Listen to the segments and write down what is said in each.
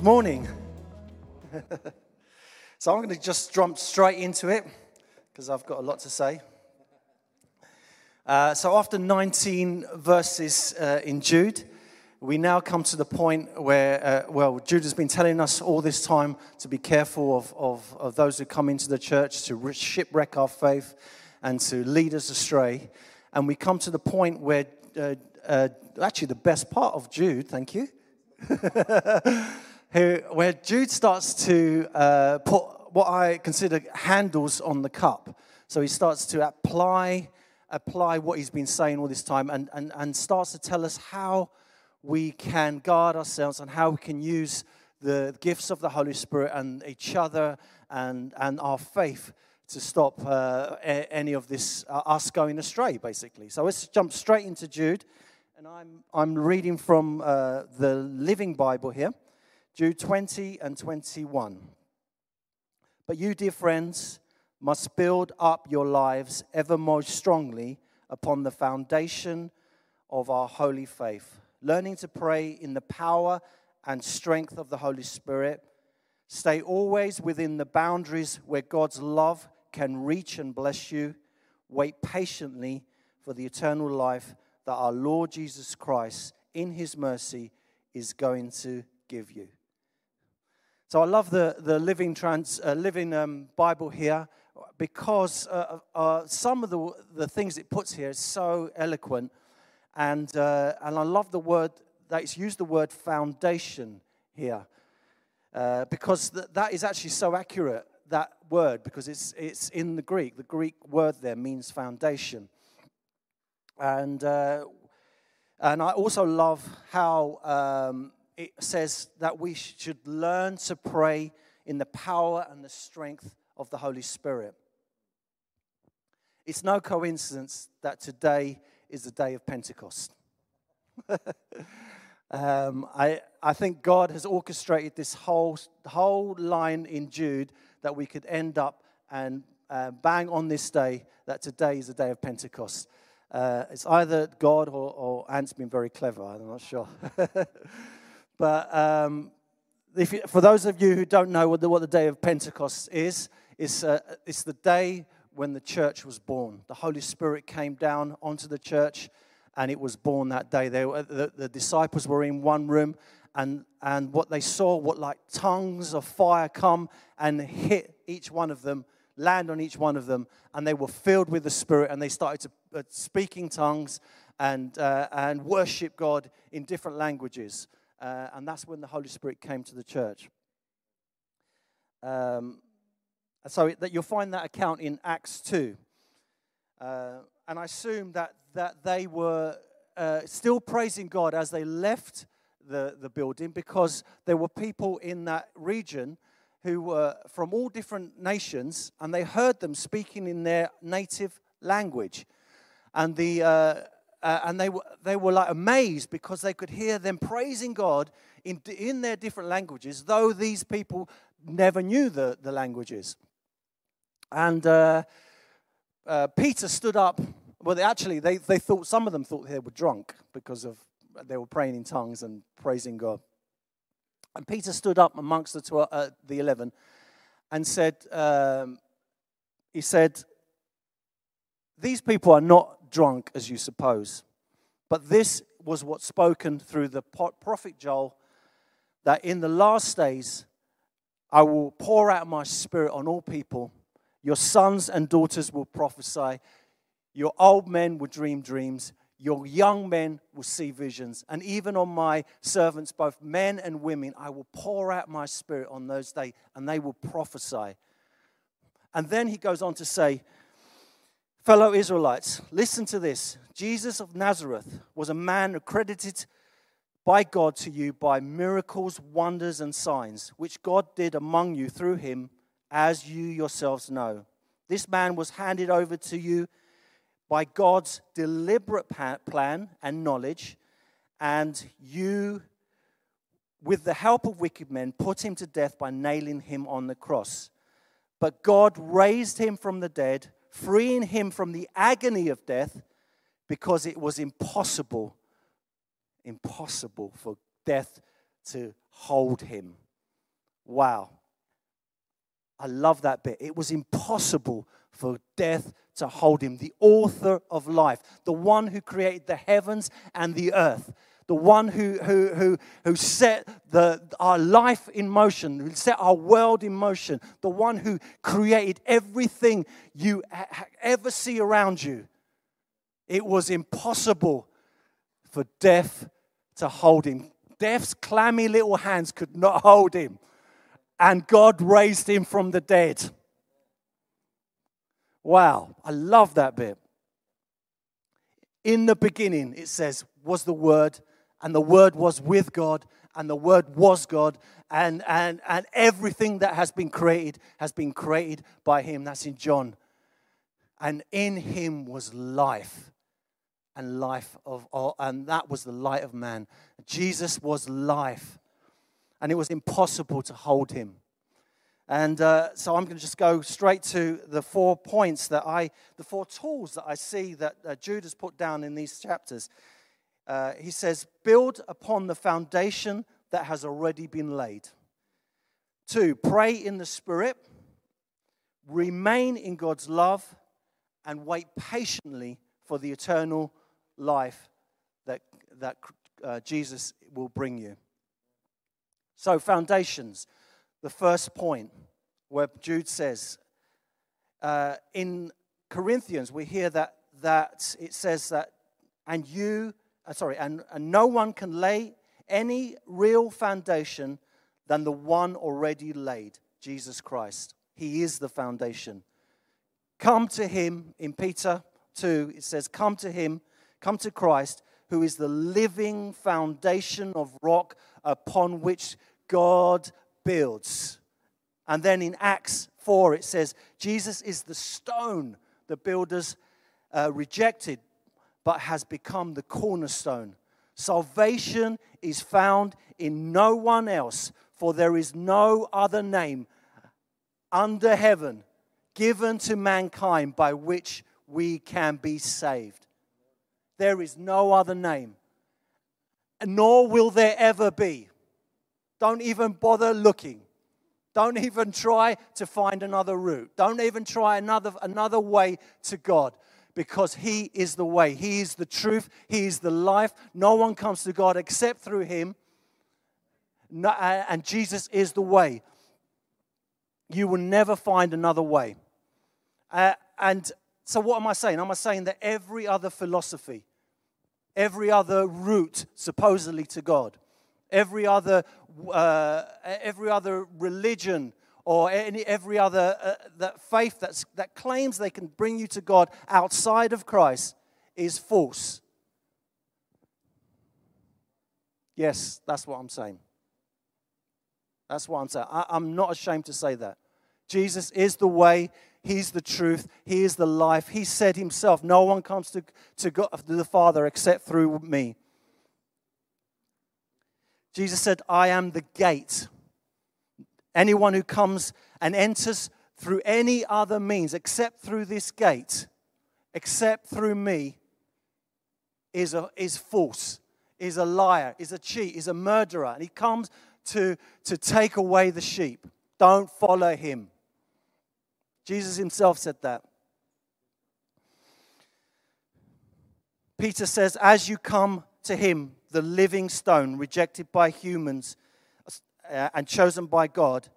Good morning. so I'm going to just jump straight into it because I've got a lot to say. Uh, so after 19 verses uh, in Jude, we now come to the point where, uh, well, Jude has been telling us all this time to be careful of, of, of those who come into the church, to shipwreck our faith, and to lead us astray. And we come to the point where, uh, uh, actually, the best part of Jude, thank you, where Jude starts to uh, put what I consider handles on the cup. So he starts to apply, apply what he's been saying all this time and, and, and starts to tell us how we can guard ourselves and how we can use the gifts of the Holy Spirit and each other and, and our faith to stop uh, any of this, uh, us going astray, basically. So let's jump straight into Jude. And I'm, I'm reading from uh, the Living Bible here, Jude 20 and 21. But you, dear friends, must build up your lives ever more strongly upon the foundation of our holy faith learning to pray in the power and strength of the Holy Spirit. Stay always within the boundaries where God's love can reach and bless you. Wait patiently for the eternal life that our Lord Jesus Christ, in his mercy, is going to give you. So I love the, the Living, trans, uh, living um, Bible here because uh, uh, some of the, the things it puts here is so eloquent and, uh, and I love the word that it's used the word foundation here. Uh, because th- that is actually so accurate, that word, because it's, it's in the Greek. The Greek word there means foundation. And, uh, and I also love how um, it says that we should learn to pray in the power and the strength of the Holy Spirit. It's no coincidence that today is the day of Pentecost. um, I, I think God has orchestrated this whole, whole line in Jude that we could end up and uh, bang on this day that today is the day of Pentecost. Uh, it's either God or, or Ant's been very clever, I'm not sure. but um, you, for those of you who don't know what the, what the day of Pentecost is, it's, uh, it's the day when the church was born. The Holy Spirit came down onto the church and it was born that day. They were, the, the disciples were in one room and, and what they saw, what like tongues of fire come and hit each one of them, land on each one of them, and they were filled with the Spirit and they started to uh, speaking tongues and, uh, and worship God in different languages. Uh, and that's when the Holy Spirit came to the church. Um, so that you'll find that account in Acts 2. Uh, and I assume that, that they were uh, still praising God as they left the, the building because there were people in that region who were from all different nations and they heard them speaking in their native language. And, the, uh, and they, were, they were like amazed because they could hear them praising God in, in their different languages, though these people never knew the, the languages. And uh, uh, Peter stood up. Well, they actually, they, they thought, some of them thought they were drunk because of they were praying in tongues and praising God. And Peter stood up amongst the, 12, uh, the 11 and said, um, he said, these people are not drunk as you suppose, but this was what's spoken through the prophet Joel that in the last days I will pour out my spirit on all people your sons and daughters will prophesy. Your old men will dream dreams. Your young men will see visions. And even on my servants, both men and women, I will pour out my spirit on those days, and they will prophesy. And then he goes on to say, Fellow Israelites, listen to this. Jesus of Nazareth was a man accredited by God to you by miracles, wonders, and signs, which God did among you through him as you yourselves know. This man was handed over to you by God's deliberate plan and knowledge, and you, with the help of wicked men, put him to death by nailing him on the cross. But God raised him from the dead, freeing him from the agony of death, because it was impossible, impossible for death to hold him. Wow. I love that bit. It was impossible for death to hold him. The author of life, the one who created the heavens and the earth, the one who, who, who, who set the, our life in motion, who set our world in motion, the one who created everything you ever see around you. It was impossible for death to hold him. Death's clammy little hands could not hold him and God raised him from the dead. Wow, I love that bit. In the beginning, it says, was the Word, and the Word was with God, and the Word was God, and, and, and everything that has been created has been created by Him. That's in John. And in Him was life, and life of all, and that was the light of man. Jesus was life and it was impossible to hold him. And uh, so I'm going to just go straight to the four points that I, the four tools that I see that uh, Jude has put down in these chapters. Uh, he says, build upon the foundation that has already been laid. Two, pray in the Spirit, remain in God's love, and wait patiently for the eternal life that, that uh, Jesus will bring you. So, foundations. The first point where Jude says, uh, in Corinthians, we hear that, that it says that, and you, uh, sorry, and, and no one can lay any real foundation than the one already laid, Jesus Christ. He is the foundation. Come to him in Peter 2, it says, Come to him, come to Christ, who is the living foundation of rock upon which God builds. And then in Acts 4, it says, Jesus is the stone the builders uh, rejected, but has become the cornerstone. Salvation is found in no one else, for there is no other name under heaven given to mankind by which we can be saved. There is no other name, nor will there ever be. Don't even bother looking. Don't even try to find another route. Don't even try another, another way to God because He is the way. He is the truth. He is the life. No one comes to God except through Him. No, and Jesus is the way. You will never find another way. Uh, and so, what am I saying? Am I saying that every other philosophy, every other route supposedly to God, every other, uh, every other religion or any, every other uh, that faith that's, that claims they can bring you to God outside of Christ is false. Yes, that's what I'm saying. That's what I'm saying. I, I'm not ashamed to say that. Jesus is the way, He's the truth, He is the life. He said Himself, No one comes to, to, God, to the Father except through me. Jesus said, I am the gate. Anyone who comes and enters through any other means except through this gate, except through me, is, a, is false, is a liar, is a cheat, is a murderer. And he comes to, to take away the sheep. Don't follow him. Jesus himself said that. Peter says, As you come to him, the living stone, rejected by humans uh, and chosen by God,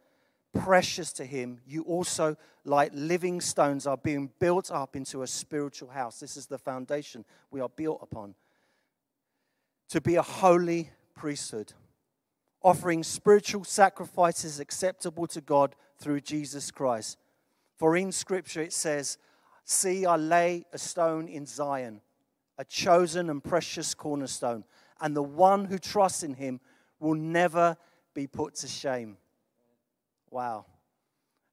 precious to Him, you also, like living stones, are being built up into a spiritual house. This is the foundation we are built upon. To be a holy priesthood, offering spiritual sacrifices acceptable to God through Jesus Christ. For in Scripture it says, See, I lay a stone in Zion, a chosen and precious cornerstone and the one who trusts in him will never be put to shame. Wow.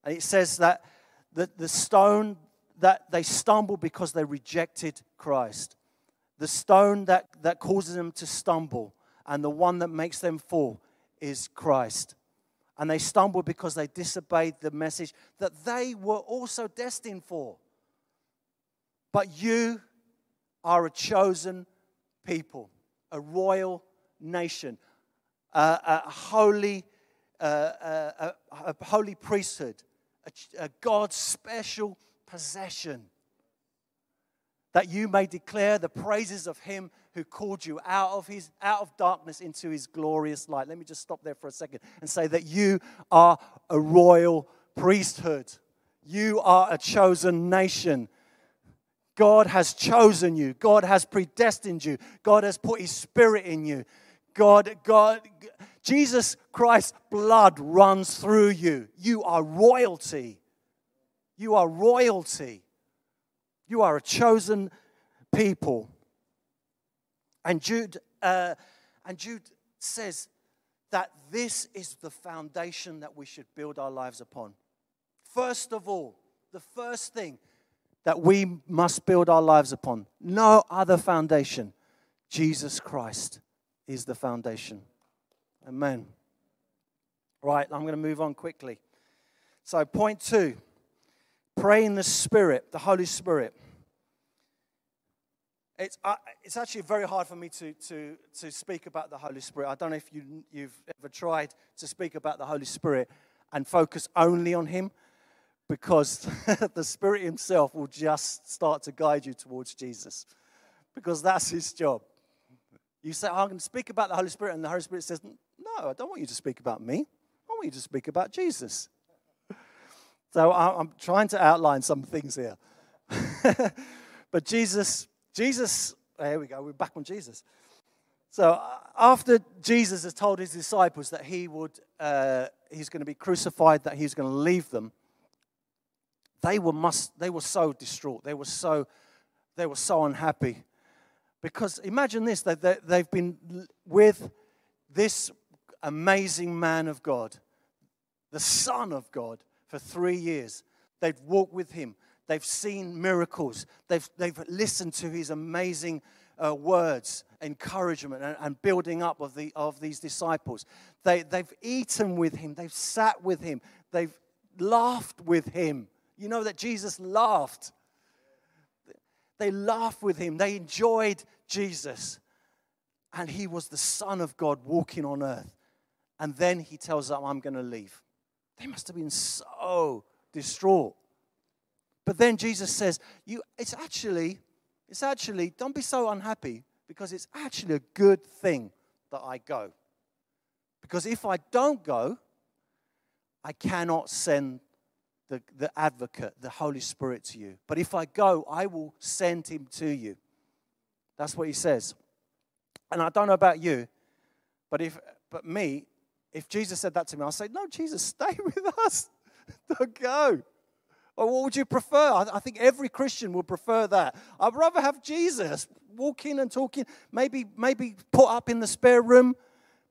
And it says that the, the stone that they stumble because they rejected Christ, the stone that, that causes them to stumble, and the one that makes them fall is Christ. And they stumble because they disobeyed the message that they were also destined for. But you are a chosen people a royal nation, a holy, uh, a, holy priesthood, a, a God's special possession, that you may declare the praises of him who called you out of his out of darkness into his glorious light. Let me just stop there for a second and say that you are a royal priesthood. You are a chosen nation. God has chosen you. God has predestined you. God has put his spirit in you. God, God, Jesus Christ's blood runs through you. You are royalty. You are royalty. You are a chosen people. And Jude, uh, and Jude says that this is the foundation that we should build our lives upon. First of all, the first thing that we must build our lives upon, no other foundation. Jesus Christ is the foundation. Amen. Right, I'm going to move on quickly. So, point two pray in the Spirit, the Holy Spirit. It's, uh, it's actually very hard for me to, to, to speak about the Holy Spirit. I don't know if you, you've ever tried to speak about the Holy Spirit and focus only on Him because the Spirit Himself will just start to guide you towards Jesus because that's His job. You say, oh, I'm going to speak about the Holy Spirit, and the Holy Spirit says, No, I don't want you to speak about me. I want you to speak about Jesus. So I'm trying to outline some things here. but Jesus Jesus, here we go, we're back on Jesus. So uh, after Jesus has told his disciples that he would, uh, he's going to be crucified, that he's going to leave them, they were must, they were so distraught. They were so, they were so unhappy, because imagine this: they, they've been with this amazing man of God, the Son of God, for three years. They've walked with him. They've seen miracles. They've, they've listened to his amazing uh, words, encouragement, and, and, building up of, the, of these disciples. They, they've eaten with him. They've sat with him. They've laughed with him. You know that Jesus laughed. They laughed with him. They enjoyed Jesus. And he was the Son of God walking on earth. And then he tells them, I'm going to leave. They must have been so distraught. But then Jesus says, you, it's actually, it's actually, don't be so unhappy because it's actually a good thing that I go. Because if I don't go, I cannot send the, the advocate, the Holy Spirit to you. But if I go, I will send him to you. That's what he says. And I don't know about you, but if but me, if Jesus said that to me, I'll say, No, Jesus, stay with us. Don't go. Or what would you prefer? I, think every Christian would prefer that. I'd rather have Jesus walking and talking, maybe, maybe put up in the spare room,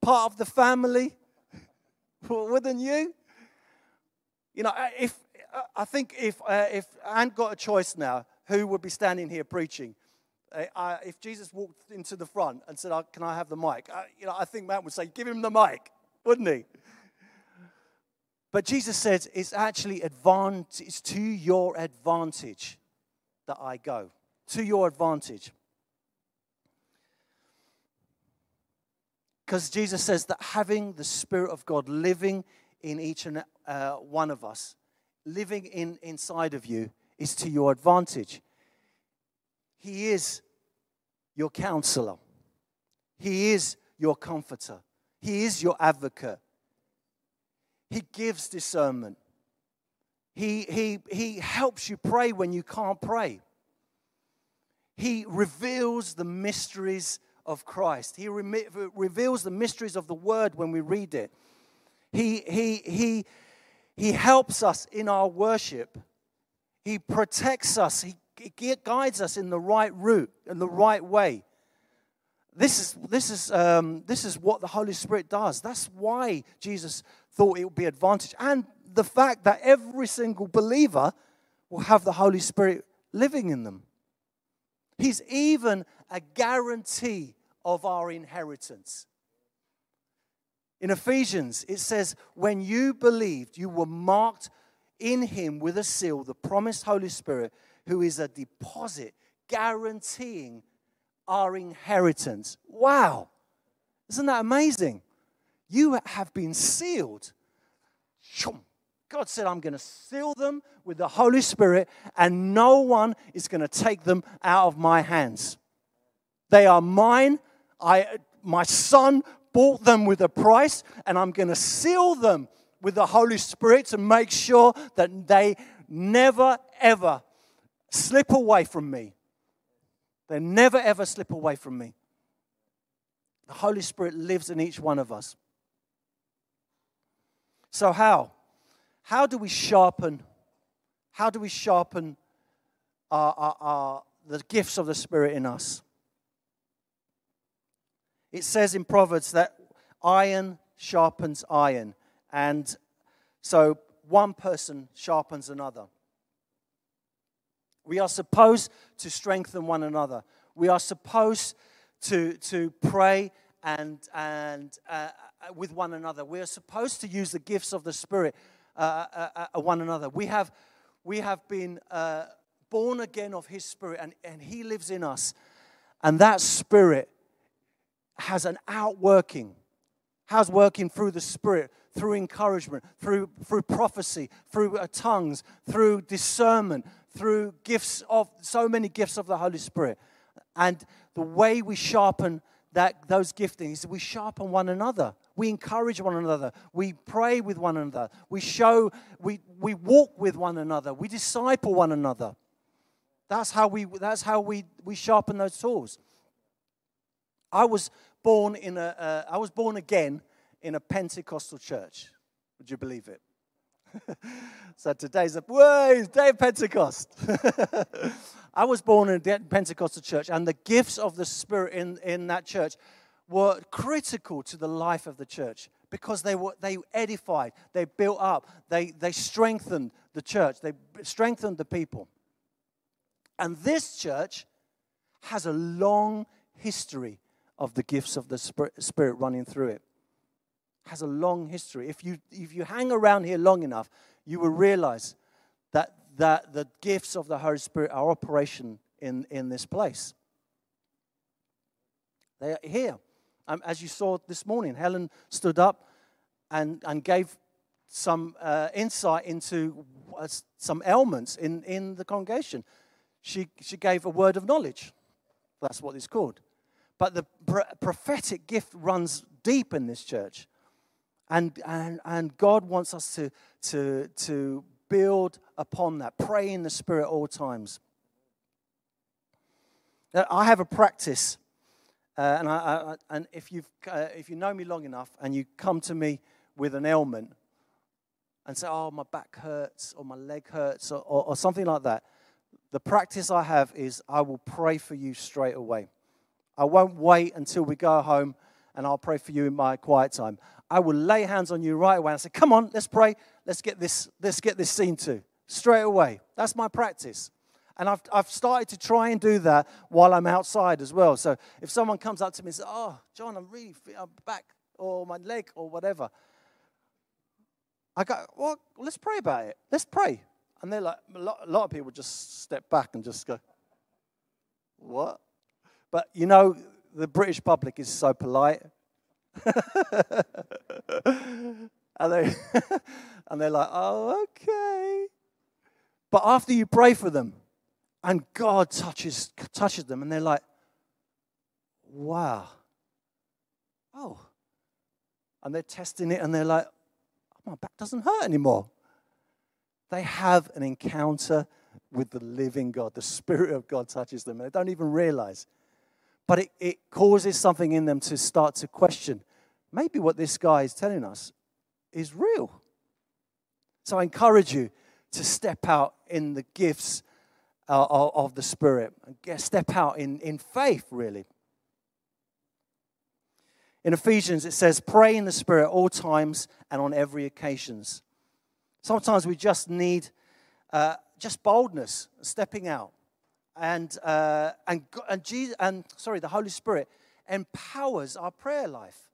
part of the family. Wouldn't you? You know, if I think if uh, if Ant got a choice now, who would be standing here preaching? Uh, if Jesus walked into the front and said, "Can I have the mic?" Uh, you know, I think Matt would say, "Give him the mic," wouldn't he? But Jesus says it's actually advantage, it's to your advantage that I go. To your advantage. Because Jesus says that having the Spirit of God living in each and uh, one of us, living in, inside of you, is to your advantage. He is your counselor, He is your comforter, He is your advocate. He gives discernment. He, he, he helps you pray when you can't pray. He reveals the mysteries of Christ. He re- reveals the mysteries of the Word when we read it. He, he, he, he helps us in our worship. He protects us. He, guides us in the right route, in the right way. This is, this, is, um, this is what the Holy Spirit does. That's why Jesus thought it would be advantage. And the fact that every single believer will have the Holy Spirit living in them. He's even a guarantee of our inheritance. In Ephesians, it says, When you believed, you were marked in him with a seal, the promised Holy Spirit, who is a deposit guaranteeing our inheritance. Wow. Isn't that amazing? You have been sealed God said, I'm going to seal them with the Holy Spirit, and no one is going to take them out of my hands. They are mine. I, my son bought them with a price, and I'm going to seal them with the Holy Spirit to make sure that they never, ever slip away from me. They never, ever slip away from me. The Holy Spirit lives in each one of us. So, how? How do we sharpen? How do we sharpen our, our, our, the gifts of the Spirit in us? It says in Proverbs that iron sharpens iron. And so one person sharpens another. We are supposed to strengthen one another. We are supposed to, to pray and, and uh, uh with one another. We are supposed to use the gifts of the Spirit uh, uh, uh, one another. We have, we have been uh, born again of His Spirit, and, and He lives in us. And that Spirit has an outworking, has working through the Spirit, through encouragement, through, through prophecy, through uh, tongues, through discernment, through gifts of so many gifts of the Holy Spirit. And the way we sharpen that those giftings, we sharpen one another. We encourage one another. We pray with one another. We show, we, we walk with one another. We disciple one another. That's how we, that's how we, we sharpen those tools. I was born in a, uh, I was born again in a Pentecostal church. Would you believe it? so today's a way, day of Pentecost. I was born in a Pentecostal church, and the gifts of the Spirit in, in that church were critical to the life of the church because they were they edified, they built up, they, they strengthened the church, they strengthened the people. And this church has a long history of the gifts of the Spirit running through it. Has a long history. If you, if you hang around here long enough, you will realize that, that the gifts of the Holy Spirit are operation in, in this place. They are here. Um, as you saw this morning, Helen stood up and, and gave some uh, insight into uh, some ailments in, in the congregation. She, she gave a word of knowledge. That's what it's called. But the prophetic gift runs deep in this church. And, and, and God wants us to, to, to build upon that, pray in the Spirit all times. I have a practice, uh, and, I, I, and if, you've, uh, if you know me long enough and you come to me with an ailment and say, Oh, my back hurts, or my leg hurts, or, or, or something like that, the practice I have is I will pray for you straight away. I won't wait until we go home and I'll pray for you in my quiet time. I will lay hands on you right away and say, Come on, let's pray. Let's get this, let's get this seen to. Straight away. That's my practice. And I've, I've started to try and do that while I'm outside as well. So if someone comes up to me and says, Oh, John, I'm really I'm back or my leg or whatever, I go, Well, let's pray about it. Let's pray. And they're like, a lot, a lot of people just step back and just go, What? But you know, the British public is so polite. and, they, and they're like, oh, okay. But after you pray for them and God touches, touches them, and they're like, wow. Oh. And they're testing it and they're like, oh, my back doesn't hurt anymore. They have an encounter with the living God. The Spirit of God touches them and they don't even realize but it, it causes something in them to start to question maybe what this guy is telling us is real. So I encourage you to step out in the gifts uh, of the Spirit, and step out in, in faith, really. In Ephesians, it says, Pray in the Spirit all times and on every occasions. Sometimes we just need uh, just boldness, stepping out and, uh, and, and, Jesus, and sorry, the Holy Spirit empowers our prayer life.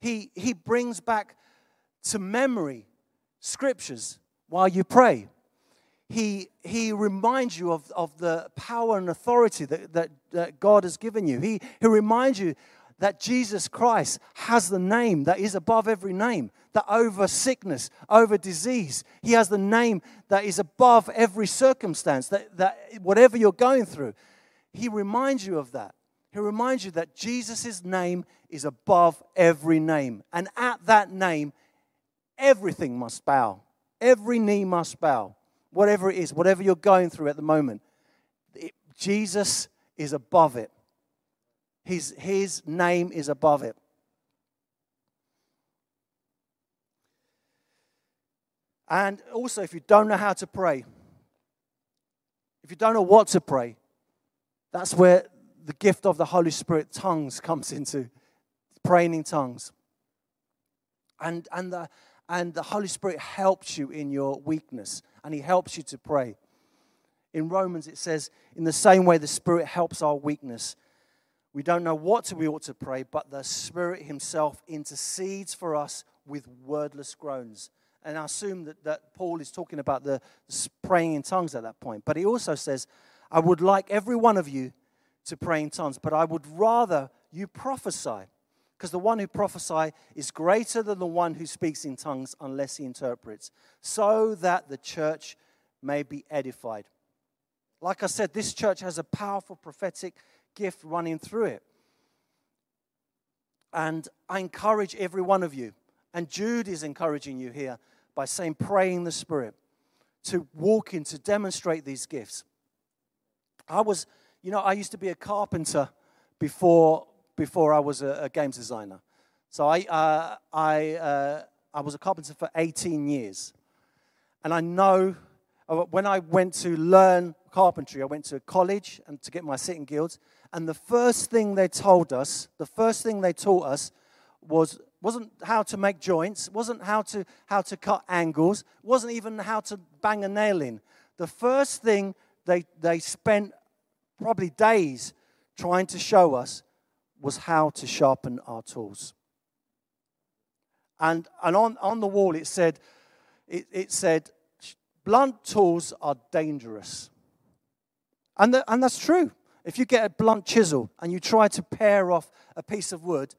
He, he brings back to memory scriptures while you pray. He, he reminds you of, of the power and authority that, that, that God has given you. He, he reminds you that Jesus Christ has the name that is above every name, that over sickness, over disease, He has the name that is above every circumstance, that, that whatever you're going through, He reminds you of that. He reminds you that Jesus' name is above every name. And at that name, everything must bow. Every knee must bow. Whatever it is, whatever you're going through at the moment, it, Jesus is above it. His, his name is above it. And also, if you don't know how to pray, if you don't know what to pray, that's where the gift of the Holy Spirit tongues comes into praying in tongues. And, and, the, and the Holy Spirit helps you in your weakness, and He helps you to pray. In Romans, it says, in the same way the Spirit helps our weakness. We don't know what we ought to pray, but the Spirit Himself intercedes for us with wordless groans. And I assume that, that Paul is talking about the praying in tongues at that point. But he also says, I would like every one of you to pray in tongues, but I would rather you prophesy. Because the one who prophesies is greater than the one who speaks in tongues unless he interprets, so that the church may be edified. Like I said, this church has a powerful prophetic gift running through it. And I encourage every one of you, and Jude is encouraging you here by saying, pray in the Spirit, to walk in, to demonstrate these gifts. I was you know, I used to be a carpenter before, before I was a, a games designer. So I, uh, I, uh, I was a carpenter for 18 years. And I know uh, when I went to learn carpentry, I went to college and to get my City and Guilds. And the first thing they told us, the first thing they taught us was wasn't how to make joints, wasn't how to how to cut angles, wasn't even how to bang a nail in. The first thing they they spent probably days trying to show us was how to sharpen our tools. And, and on, on the wall it said, it, it said, blunt tools are dangerous. And, the, and that's true. If you get a blunt chisel and you try to pare off a piece of wood,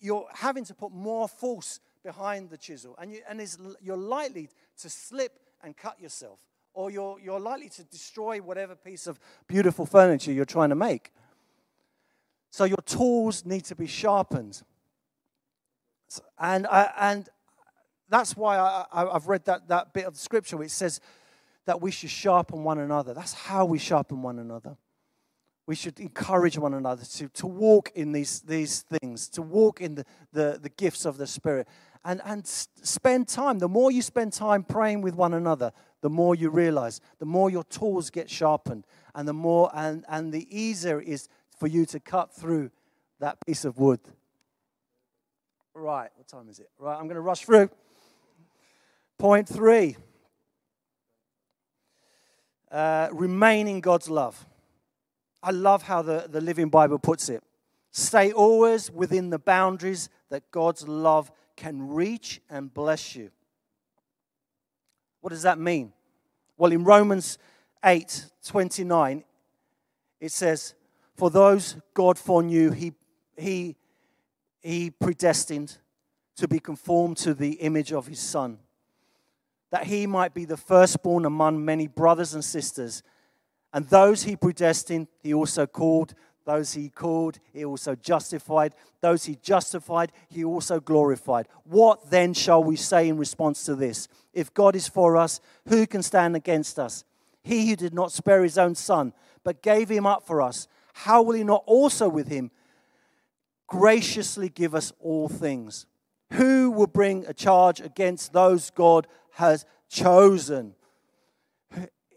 you're having to put more force behind the chisel, and, you, and you're likely to slip and cut yourself or you're, you're likely to destroy whatever piece of beautiful furniture you're trying to make. So your tools need to be sharpened. And, I, and that's why I, I've read that, that bit of scripture which says that we should sharpen one another. That's how we sharpen one another. We should encourage one another to, to walk in these, these things, to walk in the, the, the gifts of the Spirit, and, and spend time. The more you spend time praying with one another, the more you realize, the more your tools get sharpened, and the more and, and the easier it is for you to cut through that piece of wood. Right, what time is it? Right, I'm going to rush through. Point three uh, remain in God's love. I love how the, the Living Bible puts it. Stay always within the boundaries that God's love can reach and bless you. What does that mean? Well, in Romans 8 29, it says, For those God foreknew, he, he, he predestined to be conformed to the image of his Son, that he might be the firstborn among many brothers and sisters. And those he predestined, he also called. Those he called, he also justified. Those he justified, he also glorified. What then shall we say in response to this? If God is for us, who can stand against us? He who did not spare his own son, but gave him up for us, how will he not also with him graciously give us all things? Who will bring a charge against those God has chosen?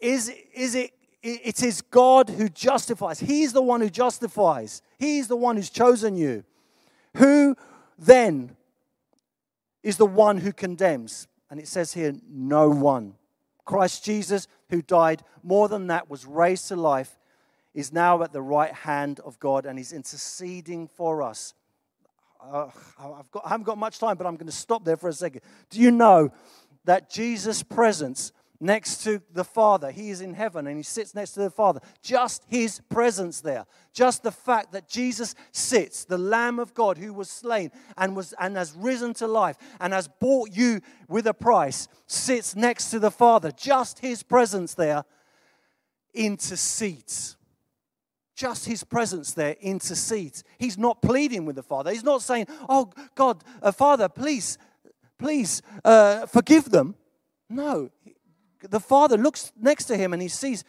Is, is it it is God who justifies. He's the one who justifies. He's the one who's chosen you. Who then is the one who condemns? And it says here, no one. Christ Jesus, who died, more than that, was raised to life, is now at the right hand of God and he's interceding for us. Uh, I've got, I haven't got much time, but I'm going to stop there for a second. Do you know that Jesus' presence next to the Father. He is in heaven and he sits next to the Father. Just his presence there. Just the fact that Jesus sits, the Lamb of God who was slain and, was, and has risen to life and has bought you with a price, sits next to the Father. Just his presence there intercedes. Just his presence there intercedes. He's not pleading with the Father. He's not saying, Oh, God, uh, Father, please, please uh, forgive them. No, the Father looks next to him and he sees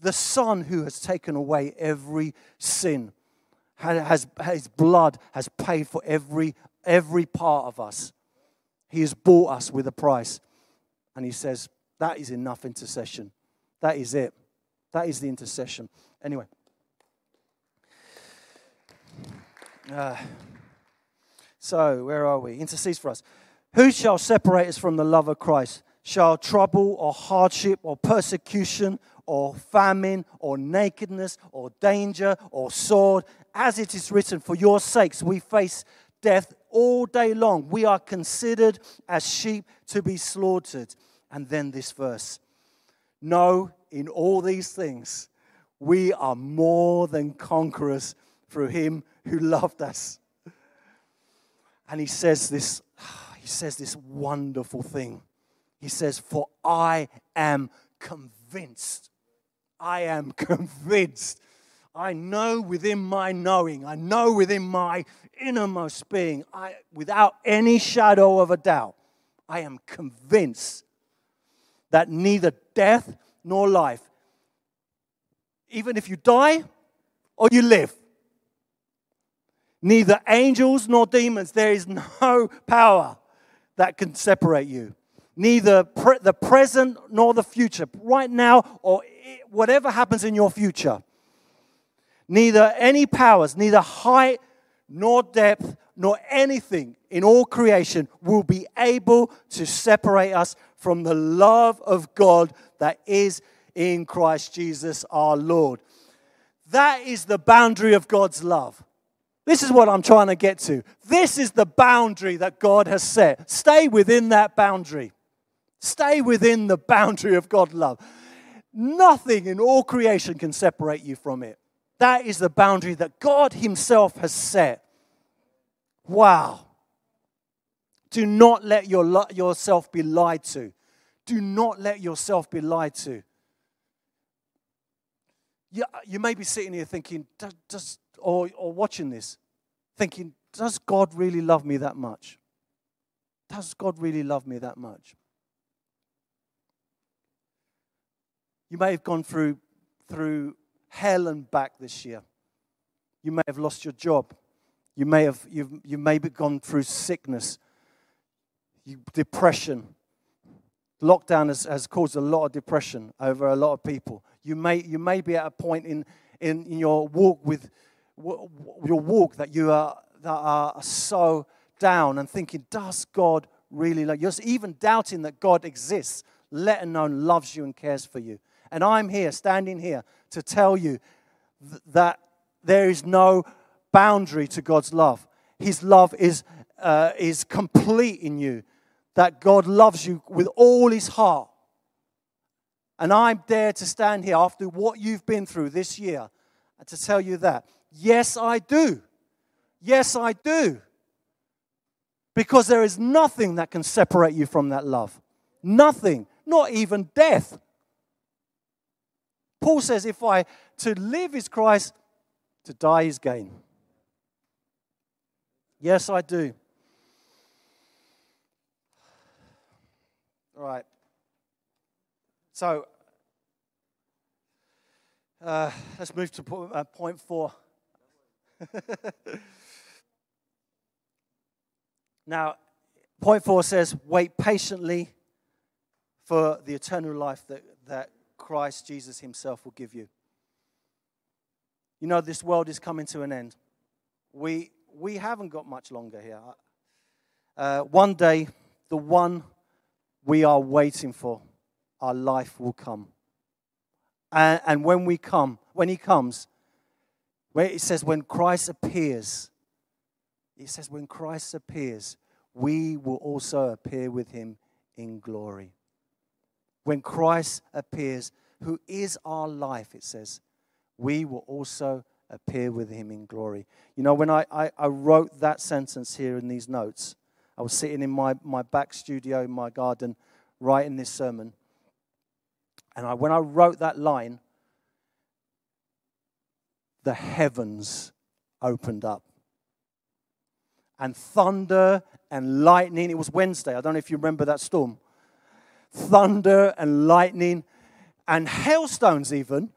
the Son who has taken away every sin. Has, his blood has paid for every, every part of us. He has bought us with a price. And he says, That is enough intercession. That is it. That is the intercession. Anyway. Uh, so, where are we? Intercedes for us. Who shall separate us from the love of Christ? Shall trouble or hardship or persecution or famine or nakedness or danger or sword, as it is written, for your sakes we face death all day long. We are considered as sheep to be slaughtered. And then this verse No, in all these things, we are more than conquerors through him who loved us. And he says this, he says this wonderful thing. He says, For I am convinced. I am convinced. I know within my knowing, I know within my innermost being, I, without any shadow of a doubt, I am convinced that neither death nor life, even if you die or you live, neither angels nor demons, there is no power that can separate you neither pre- the present nor the future, right now or whatever happens in your future. Neither any powers, neither height nor depth, nor anything in all creation will be able to separate us from the love of God that is in Christ Jesus our Lord. That is the boundary of God's love. This is what I'm trying to get to. This is the boundary that God has set. Stay within that boundary. Stay within the boundary of God's love. Nothing in all creation can separate you from it. That is the boundary that God Himself has set. Wow. Do not let your, yourself be lied to. Do not let yourself be lied to. You, you may be sitting here thinking, does, does, or, or watching this, thinking, does God really love me that much? Does God really love me that much? You may have gone through, through hell and back this year. You may have lost your job. You may have you've, you may have gone through sickness, you, depression. Lockdown has, has caused a lot of depression over a lot of people. You may, you may be at a point in, in, in your walk with your walk that you are, that are so down and thinking, does God really love you? You're even doubting that God exists, let alone loves you and cares for you. And I'm here, standing here, to tell you th- that there is no boundary to God's love. His love is, uh, is complete in you, that God loves you with all his heart. And I'm there to stand here after what you've been through this year and to tell you that. Yes, I do. Yes, I do. Because there is nothing that can separate you from that love. Nothing, not even death. Paul says, if I to live is Christ, to die is gain. Yes, I do. All right. So, uh, let's move to uh, point four. now, point four says, wait patiently for the eternal life that, that Christ Jesus Himself will give you. You know, this world is coming to an end. We, we haven't got much longer here. Uh, one day, the one we are waiting for, our life will come. And, and when we come, when He comes, where it says, when Christ appears, it says, when Christ appears, we will also appear with Him in glory. When Christ appears, who is our life, it says, we will also appear with him in glory. You know, when I, I, I, wrote that sentence here in these notes, I was sitting in my, my back studio in my garden writing this sermon. And I, when I wrote that line, the heavens opened up. And thunder and lightning, it was Wednesday, I don't know if you remember that storm. Thunder and lightning and hailstones, even,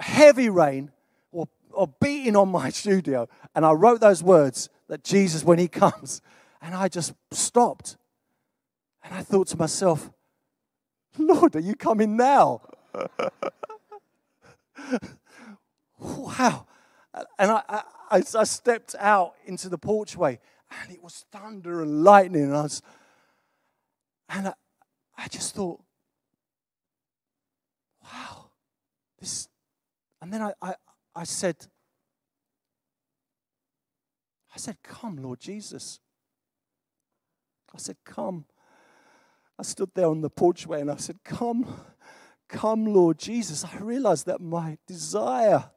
heavy rain, or, or beating on my studio. And I wrote those words that Jesus, when he comes, and I just stopped. And I thought to myself, Lord, are you coming now? wow. And I, I, I, stepped out into the porchway and it was thunder and lightning. And I was, and I, I just thought, wow, this. And then I, I, I said, I said, come, Lord Jesus. I said, come. I stood there on the porchway and I said, come, come, Lord Jesus. I realized that my desire,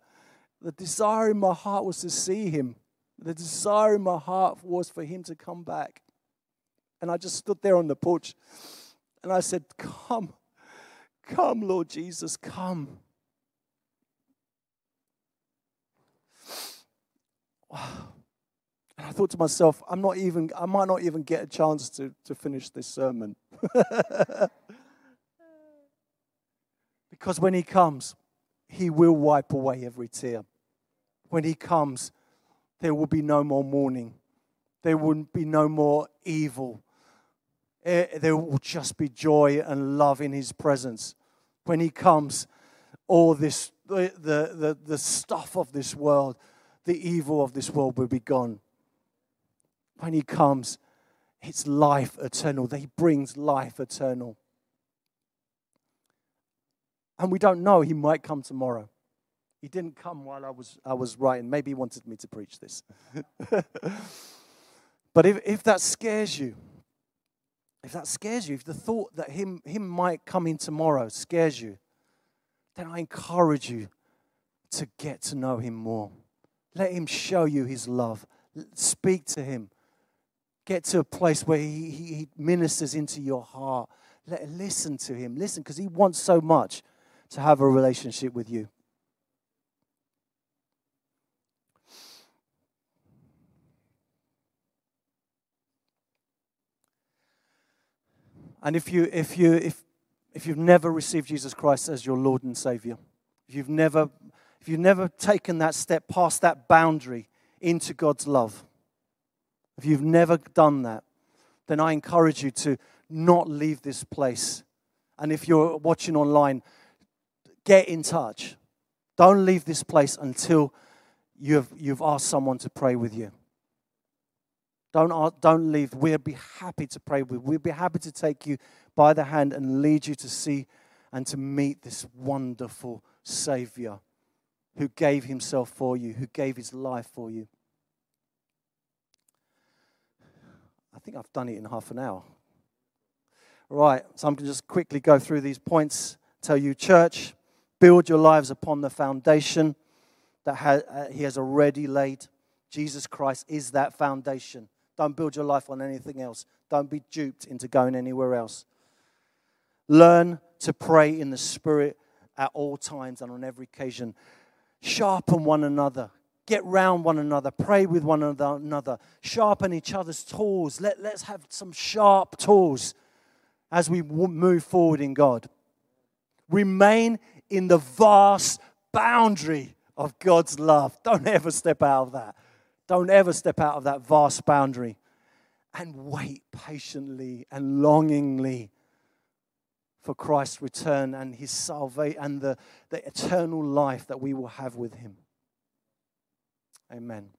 the desire in my heart was to see him. The desire in my heart was for him to come back. And I just stood there on the porch and I said, Come, come, Lord Jesus, come. And I thought to myself, I'm not even, I might not even get a chance to, to finish this sermon. because when he comes, he will wipe away every tear. When he comes, there will be no more mourning. There will be no more evil. Eh, there will just be joy and love in his presence. When he comes, all this, the, the, the, the stuff of this world, the evil of this world will be gone. When he comes, it's life eternal. He brings life eternal. And we don't know, he might come tomorrow. He didn't come while I was, I was writing. Maybe he wanted me to preach this. but if, if that scares you, if that scares you, if the thought that him, him might come in tomorrow scares you, then I encourage you to get to know him more. Let him show you his love. Speak to him. Get to a place where he, he, he ministers into your heart. Let, listen to him. Listen, because he wants so much to have a relationship with you. And if you if you if if you've never received Jesus Christ as your Lord and Savior, if you've never if you've never taken that step past that boundary into God's love, if you've never done that, then I encourage you to not leave this place. And if you're watching online, get in touch. Don't leave this place until you've, you've asked someone to pray with you. Don't, don't leave. We'll be happy to pray with you. We'll be happy to take you by the hand and lead you to see and to meet this wonderful Savior who gave himself for you, who gave his life for you. I think I've done it in half an hour. Right, so I'm going to just quickly go through these points. Tell you, church, build your lives upon the foundation that uh, he has already laid. Jesus Christ is that foundation. Don't build your life on anything else. Don't be duped into going anywhere else. Learn to pray in the Spirit at all times and on every occasion. Sharpen one another. Get round one another. Pray with one another. Sharpen each other's tools. Let, let's have some sharp tools as we move forward in God. Remain in the vast boundary of God's love. Don't ever step out of that. Don't ever step out of that vast boundary and wait patiently and longingly for Christ's return and his salvation and the, the eternal life that we will have with him. Amen.